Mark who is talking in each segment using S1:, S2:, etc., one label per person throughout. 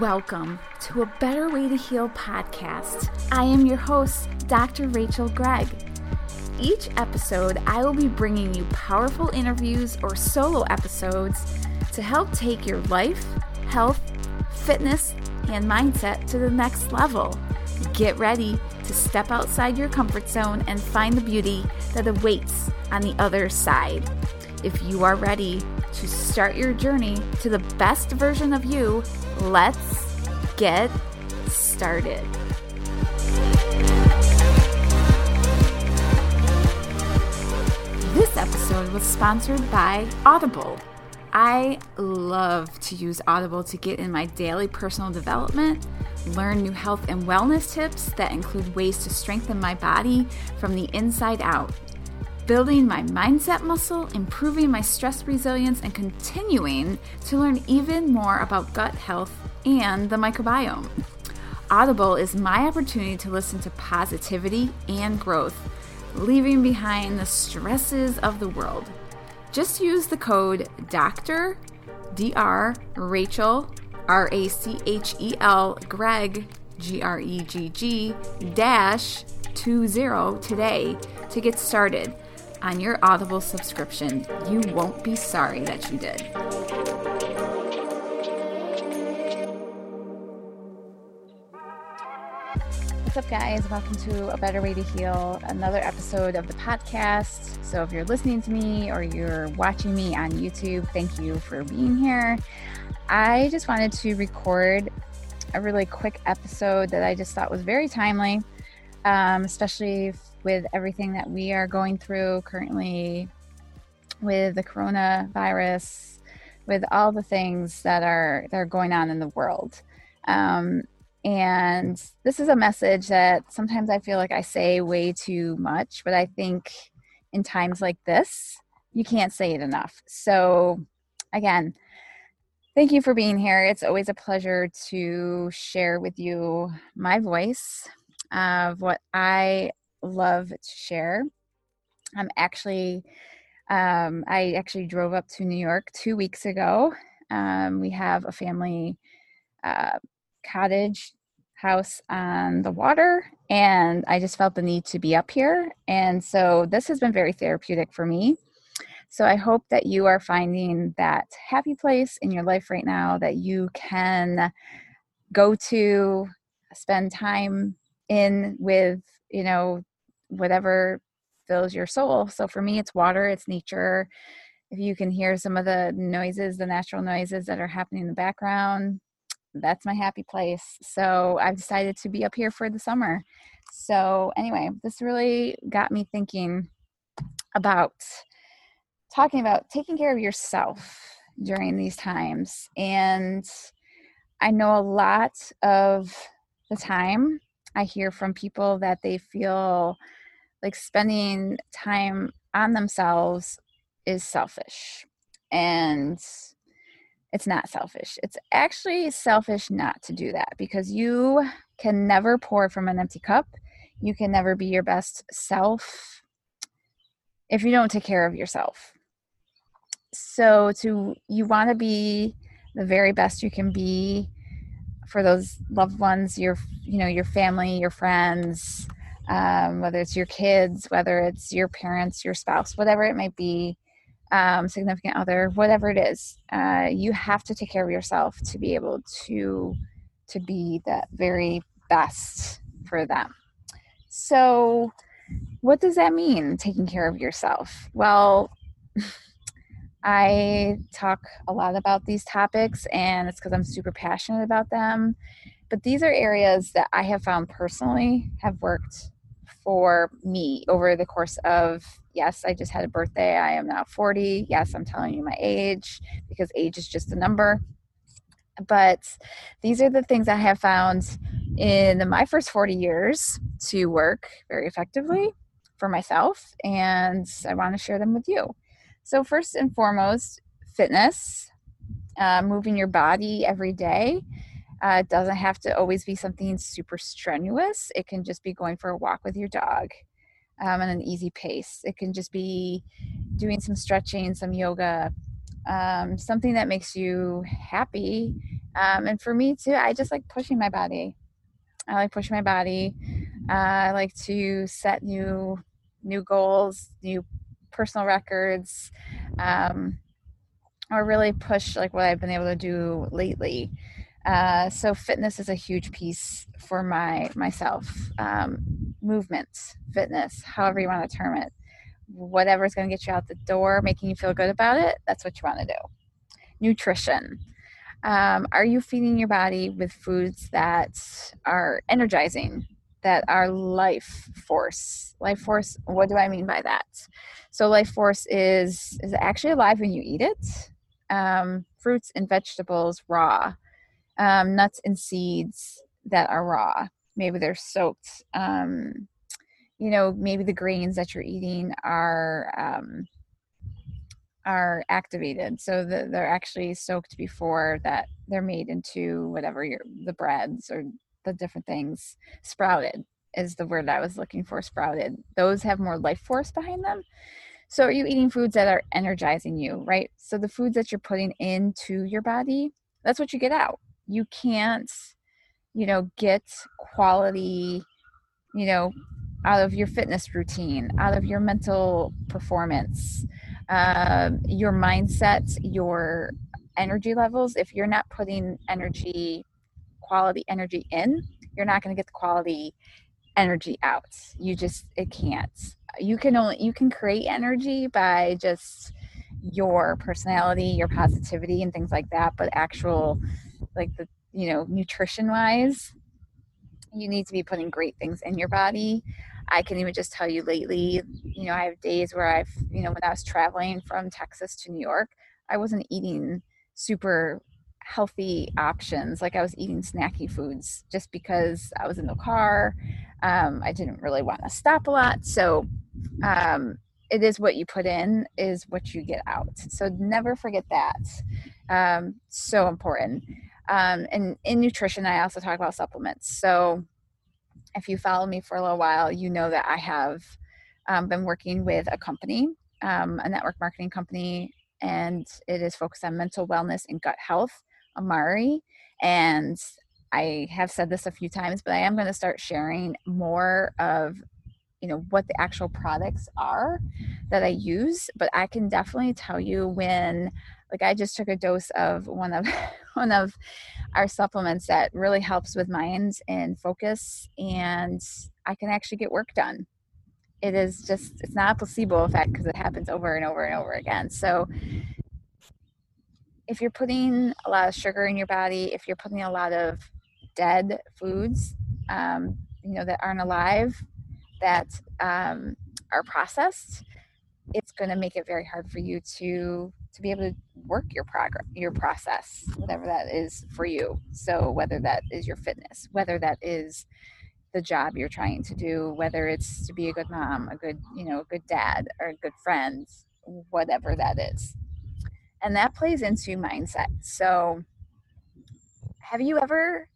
S1: Welcome to a Better Way to Heal podcast. I am your host, Dr. Rachel Gregg. Each episode, I will be bringing you powerful interviews or solo episodes to help take your life, health, fitness, and mindset to the next level. Get ready to step outside your comfort zone and find the beauty that awaits on the other side. If you are ready to start your journey to the best version of you, let's get started. This episode was sponsored by Audible. I love to use Audible to get in my daily personal development, learn new health and wellness tips that include ways to strengthen my body from the inside out building my mindset muscle, improving my stress resilience, and continuing to learn even more about gut health and the microbiome. Audible is my opportunity to listen to positivity and growth, leaving behind the stresses of the world. Just use the code DOCTOR, DR, Rachel, R A C H E L, Gregg, G R E G G, dash 20 today to get started on your Audible subscription. You won't be sorry that you did. What's up, guys? Welcome to A Better Way to Heal, another episode of the podcast. So, if you're listening to me or you're watching me on YouTube, thank you for being here. I just wanted to record a really quick episode that I just thought was very timely, um, especially with everything that we are going through currently with the coronavirus, with all the things that are that are going on in the world. Um, and this is a message that sometimes I feel like I say way too much, but I think in times like this, you can't say it enough. So, again, thank you for being here. It's always a pleasure to share with you my voice of what I love to share. I'm actually, um, I actually drove up to New York two weeks ago. Um, we have a family uh, cottage house on the water, and I just felt the need to be up here. And so this has been very therapeutic for me. So I hope that you are finding that happy place in your life right now that you can go to spend time in with, you know, whatever fills your soul. So for me, it's water, it's nature. If you can hear some of the noises, the natural noises that are happening in the background, that's my happy place. So I've decided to be up here for the summer. So, anyway, this really got me thinking about talking about taking care of yourself during these times. And I know a lot of the time I hear from people that they feel like spending time on themselves is selfish. And it's not selfish. It's actually selfish not to do that because you can never pour from an empty cup. You can never be your best self if you don't take care of yourself. So to you want to be the very best you can be for those loved ones, your you know, your family, your friends, um, whether it's your kids, whether it's your parents, your spouse, whatever it might be, um, significant other, whatever it is, uh, you have to take care of yourself to be able to to be the very best for them. So, what does that mean? Taking care of yourself? Well. I talk a lot about these topics, and it's because I'm super passionate about them. But these are areas that I have found personally have worked for me over the course of yes, I just had a birthday. I am now 40. Yes, I'm telling you my age because age is just a number. But these are the things I have found in my first 40 years to work very effectively for myself, and I want to share them with you. So, first and foremost, fitness, uh, moving your body every day. Uh, it doesn't have to always be something super strenuous. It can just be going for a walk with your dog um, at an easy pace. It can just be doing some stretching, some yoga, um, something that makes you happy Um, and for me too, I just like pushing my body. I like pushing my body. Uh, I like to set new new goals, new personal records, um, or really push like what I've been able to do lately. Uh, so fitness is a huge piece for my myself. Um, movement, fitness, however you want to term it, whatever is going to get you out the door, making you feel good about it. That's what you want to do. Nutrition. Um, are you feeding your body with foods that are energizing, that are life force? Life force. What do I mean by that? So life force is is actually alive when you eat it. Um, fruits and vegetables raw um, nuts and seeds that are raw. Maybe they're soaked. Um, you know, maybe the grains that you're eating are um, are activated, so they're actually soaked before that they're made into whatever your the breads or the different things. Sprouted is the word I was looking for. Sprouted. Those have more life force behind them. So, are you eating foods that are energizing you, right? So, the foods that you're putting into your body, that's what you get out you can't you know get quality you know out of your fitness routine out of your mental performance um, your mindset your energy levels. If you're not putting energy quality energy in you're not going to get the quality energy out. You just it can't. You can only you can create energy by just your personality your positivity and things like that but actual like the you know nutrition wise you need to be putting great things in your body. I can even just tell you lately you know i have days where i've you know when i was traveling from texas to new york i wasn't eating super healthy options. Like i was eating snacky foods just because i was in the car. Um, i didn't really want to stop a lot. So um, it is what you put in is what you get out. So never forget that. Um, so important um, and in nutrition, I also talk about supplements. So if you follow me for a little while, you know that I have um, been working with a company, um, a network marketing company, and it is focused on mental wellness and gut health, Amare. And I have said this a few times, but I am going to start sharing more of you know what the actual products are that I use, but I can definitely tell you when like I just took a dose of one of one of our supplements that really helps with minds and focus and I can actually get work done. It is just it's not a placebo effect because it happens over and over and over again. So if you're putting a lot of sugar in your body, if you're putting a lot of dead foods, um, you know, that aren't alive, that um, are processed, it's going to make it very hard for you to to be able to work your progress your process whatever that is for you. So whether that is your fitness whether that is the job you're trying to do whether it's to be a good mom a good you know a good dad or a good friend whatever that is. And that plays into mindset. So have you ever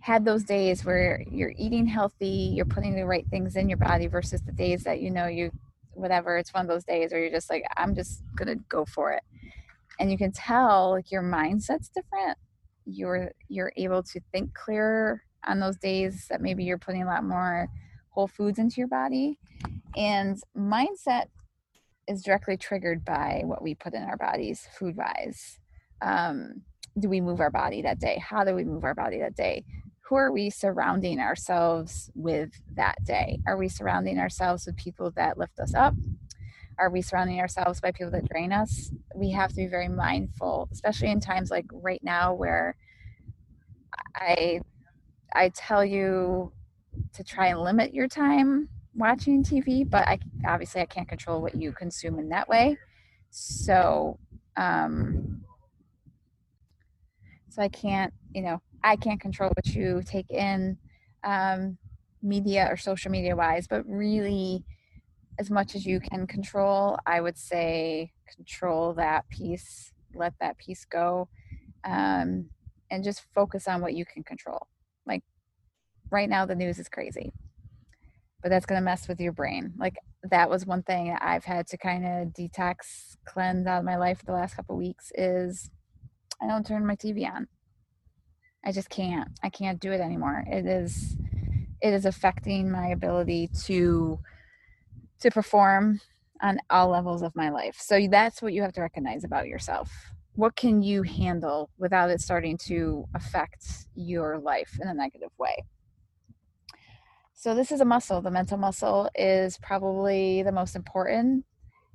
S1: had those days where you're eating healthy you're putting the right things in your body versus the days that you know you whatever it's one of those days where you're just like i'm just gonna go for it. And you can tell like your mindset's different. You're you're able to think clearer on those days that maybe you're putting a lot more whole foods into your body. And mindset is directly triggered by what we put in our bodies food wise um, do we move our body that day? How do we move our body that day who are we surrounding ourselves with that day? Are we surrounding ourselves with people that lift us up? Are we surrounding ourselves by people that drain us? We have to be very mindful, especially in times like right now where I I tell you to try and limit your time watching TV, but I obviously I can't control what you consume in that way. So um I can't, you know, I can't control what you take in um, media or social media wise, but really, as much as you can control, I would say control that piece, let that piece go, um, and just focus on what you can control. Like right now, the news is crazy, but that's going to mess with your brain. Like that was one thing I've had to kind of detox, cleanse out of my life the last couple weeks is I don't turn my TV on. I just can't. I can't do it anymore. It is it is affecting my ability to to perform on all levels of my life. So that's what you have to recognize about yourself. What can you handle without it starting to affect your life in a negative way? So this is a muscle. The mental muscle is probably the most important.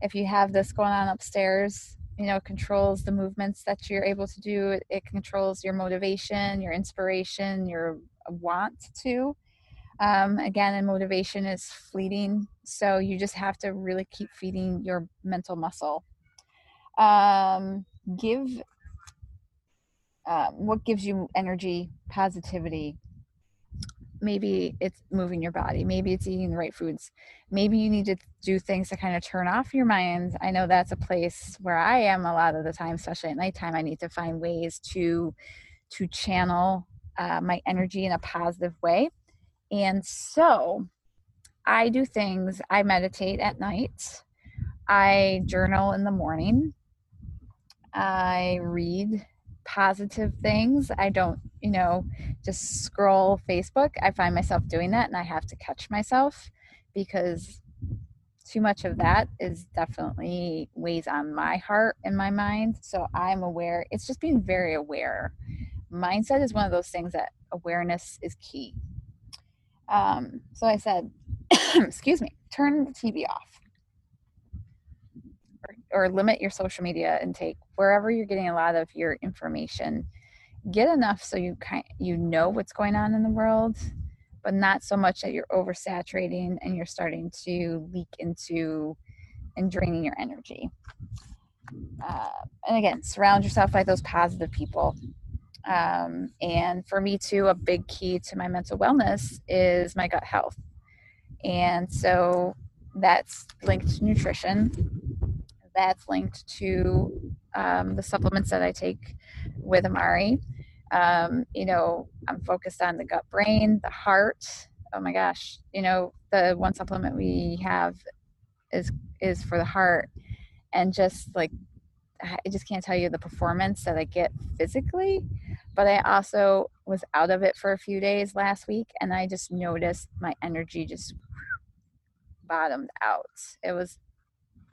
S1: If you have this going on upstairs, you know, controls the movements that you're able to do. It controls your motivation, your inspiration, your want to. Um, again, and motivation is fleeting. So you just have to really keep feeding your mental muscle. Um, give uh, what gives you energy, positivity, maybe it's moving your body maybe it's eating the right foods maybe you need to do things to kind of turn off your mind. I know that's a place where i am a lot of the time especially at nighttime i need to find ways to to channel uh, my energy in a positive way. And so i do things i meditate at night i journal in the morning i read positive things. I don't, you know, just scroll Facebook. I find myself doing that and I have to catch myself because too much of that is definitely weighs on my heart and my mind. So I'm aware. It's just being very aware. Mindset is one of those things that awareness is key. Um, so I said, excuse me, turn the TV off or limit your social media intake wherever you're getting a lot of your information. Get enough so you kind you know what's going on in the world but not so much that you're oversaturating and you're starting to leak into and draining your energy. Uh, and again surround yourself by those positive people. Um, and for me too a big key to my mental wellness is my gut health. And so that's linked to nutrition that's linked to um, the supplements that I take with Amare. Um, you know, I'm focused on the gut brain, the heart. Oh my gosh, you know, the one supplement we have is is for the heart, and just like I just can't tell you the performance that I get physically. But I also was out of it for a few days last week, and I just noticed my energy just bottomed out. It was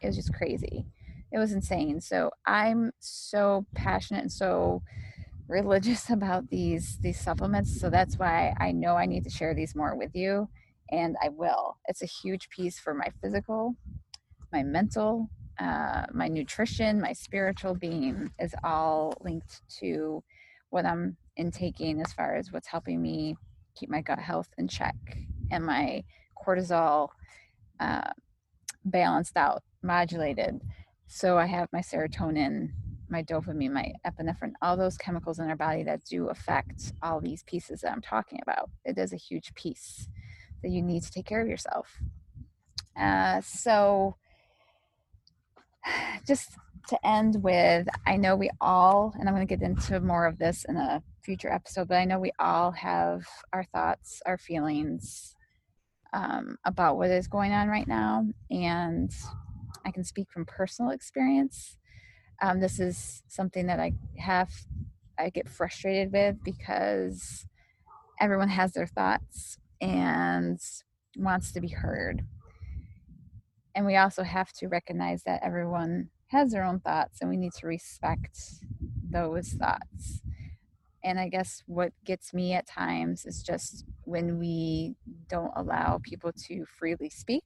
S1: it was just crazy. It was insane. So I'm so passionate and so religious about these these supplements. So that's why I know I need to share these more with you and I will. It's a huge piece for my physical, my mental, uh, my nutrition, my spiritual being is all linked to what I'm intaking as far as what's helping me keep my gut health in check and my cortisol uh, balanced out, modulated. So I have my serotonin, my dopamine, my epinephrine, all those chemicals in our body that do affect all these pieces that I'm talking about. It is a huge piece that you need to take care of yourself. Uh, so just to end with, I know we all, and I'm going to get into more of this in a future episode, but I know we all have our thoughts, our feelings um, about what is going on right now. And I can speak from personal experience. Um, this is something that I have, I get frustrated with because everyone has their thoughts and wants to be heard. And we also have to recognize that everyone has their own thoughts and we need to respect those thoughts. And I guess what gets me at times is just when we don't allow people to freely speak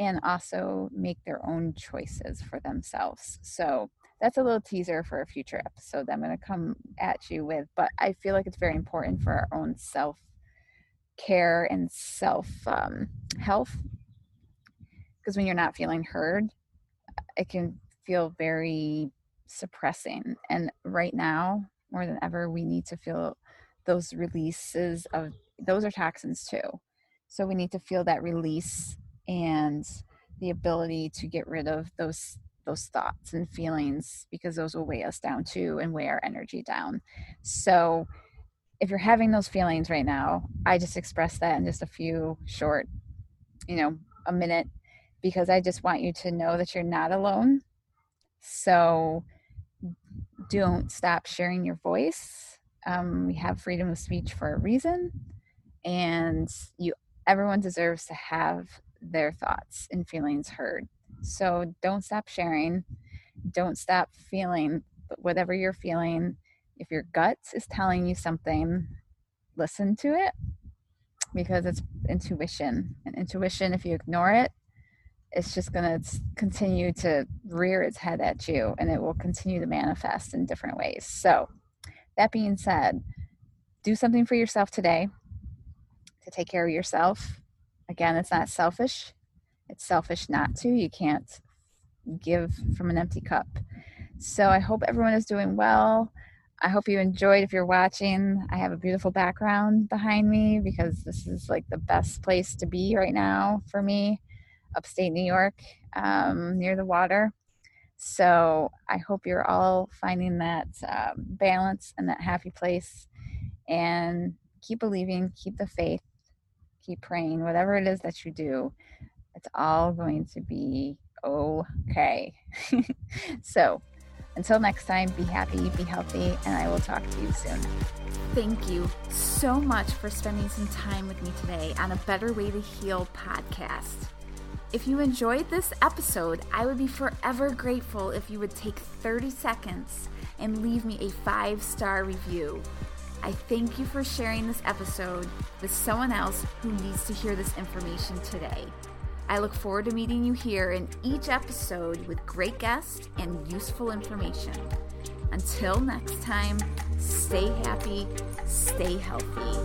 S1: and also make their own choices for themselves. So that's a little teaser for a future episode that I'm going to come at you with. But I feel like it's very important for our own self care and self um, health. Because when you're not feeling heard, it can feel very suppressing. And right now, more than ever, we need to feel those releases of those are toxins too. So we need to feel that release and the ability to get rid of those those thoughts and feelings because those will weigh us down too and weigh our energy down. So if you're having those feelings right now, I just express that in just a few short, you know, a minute because I just want you to know that you're not alone. So don't stop sharing your voice Um, we have freedom of speech for a reason, and you everyone deserves to have their thoughts and feelings heard. So don't stop sharing. Don't stop feeling whatever you're feeling. If your gut is telling you something, listen to it because it's intuition. And intuition, if you ignore it, it's just going to continue to rear its head at you and it will continue to manifest in different ways. So, that being said, do something for yourself today to take care of yourself. Again, it's not selfish, it's selfish not to. You can't give from an empty cup. So, I hope everyone is doing well. I hope you enjoyed if you're watching. I have a beautiful background behind me because this is like the best place to be right now for me upstate New York, um, near the water. So I hope you're all finding that um, balance and that happy place. And keep believing, keep the faith, keep praying, whatever it is that you do, it's all going to be okay. so until next time, be happy, be healthy, and I will talk to you soon. Thank you so much for spending some time with me today on a Better Way to Heal podcast. If you enjoyed this episode, I would be forever grateful if you would take 30 seconds and leave me a five star review. I thank you for sharing this episode with someone else who needs to hear this information today. I look forward to meeting you here in each episode with great guests and useful information. Until next time, stay happy, stay healthy.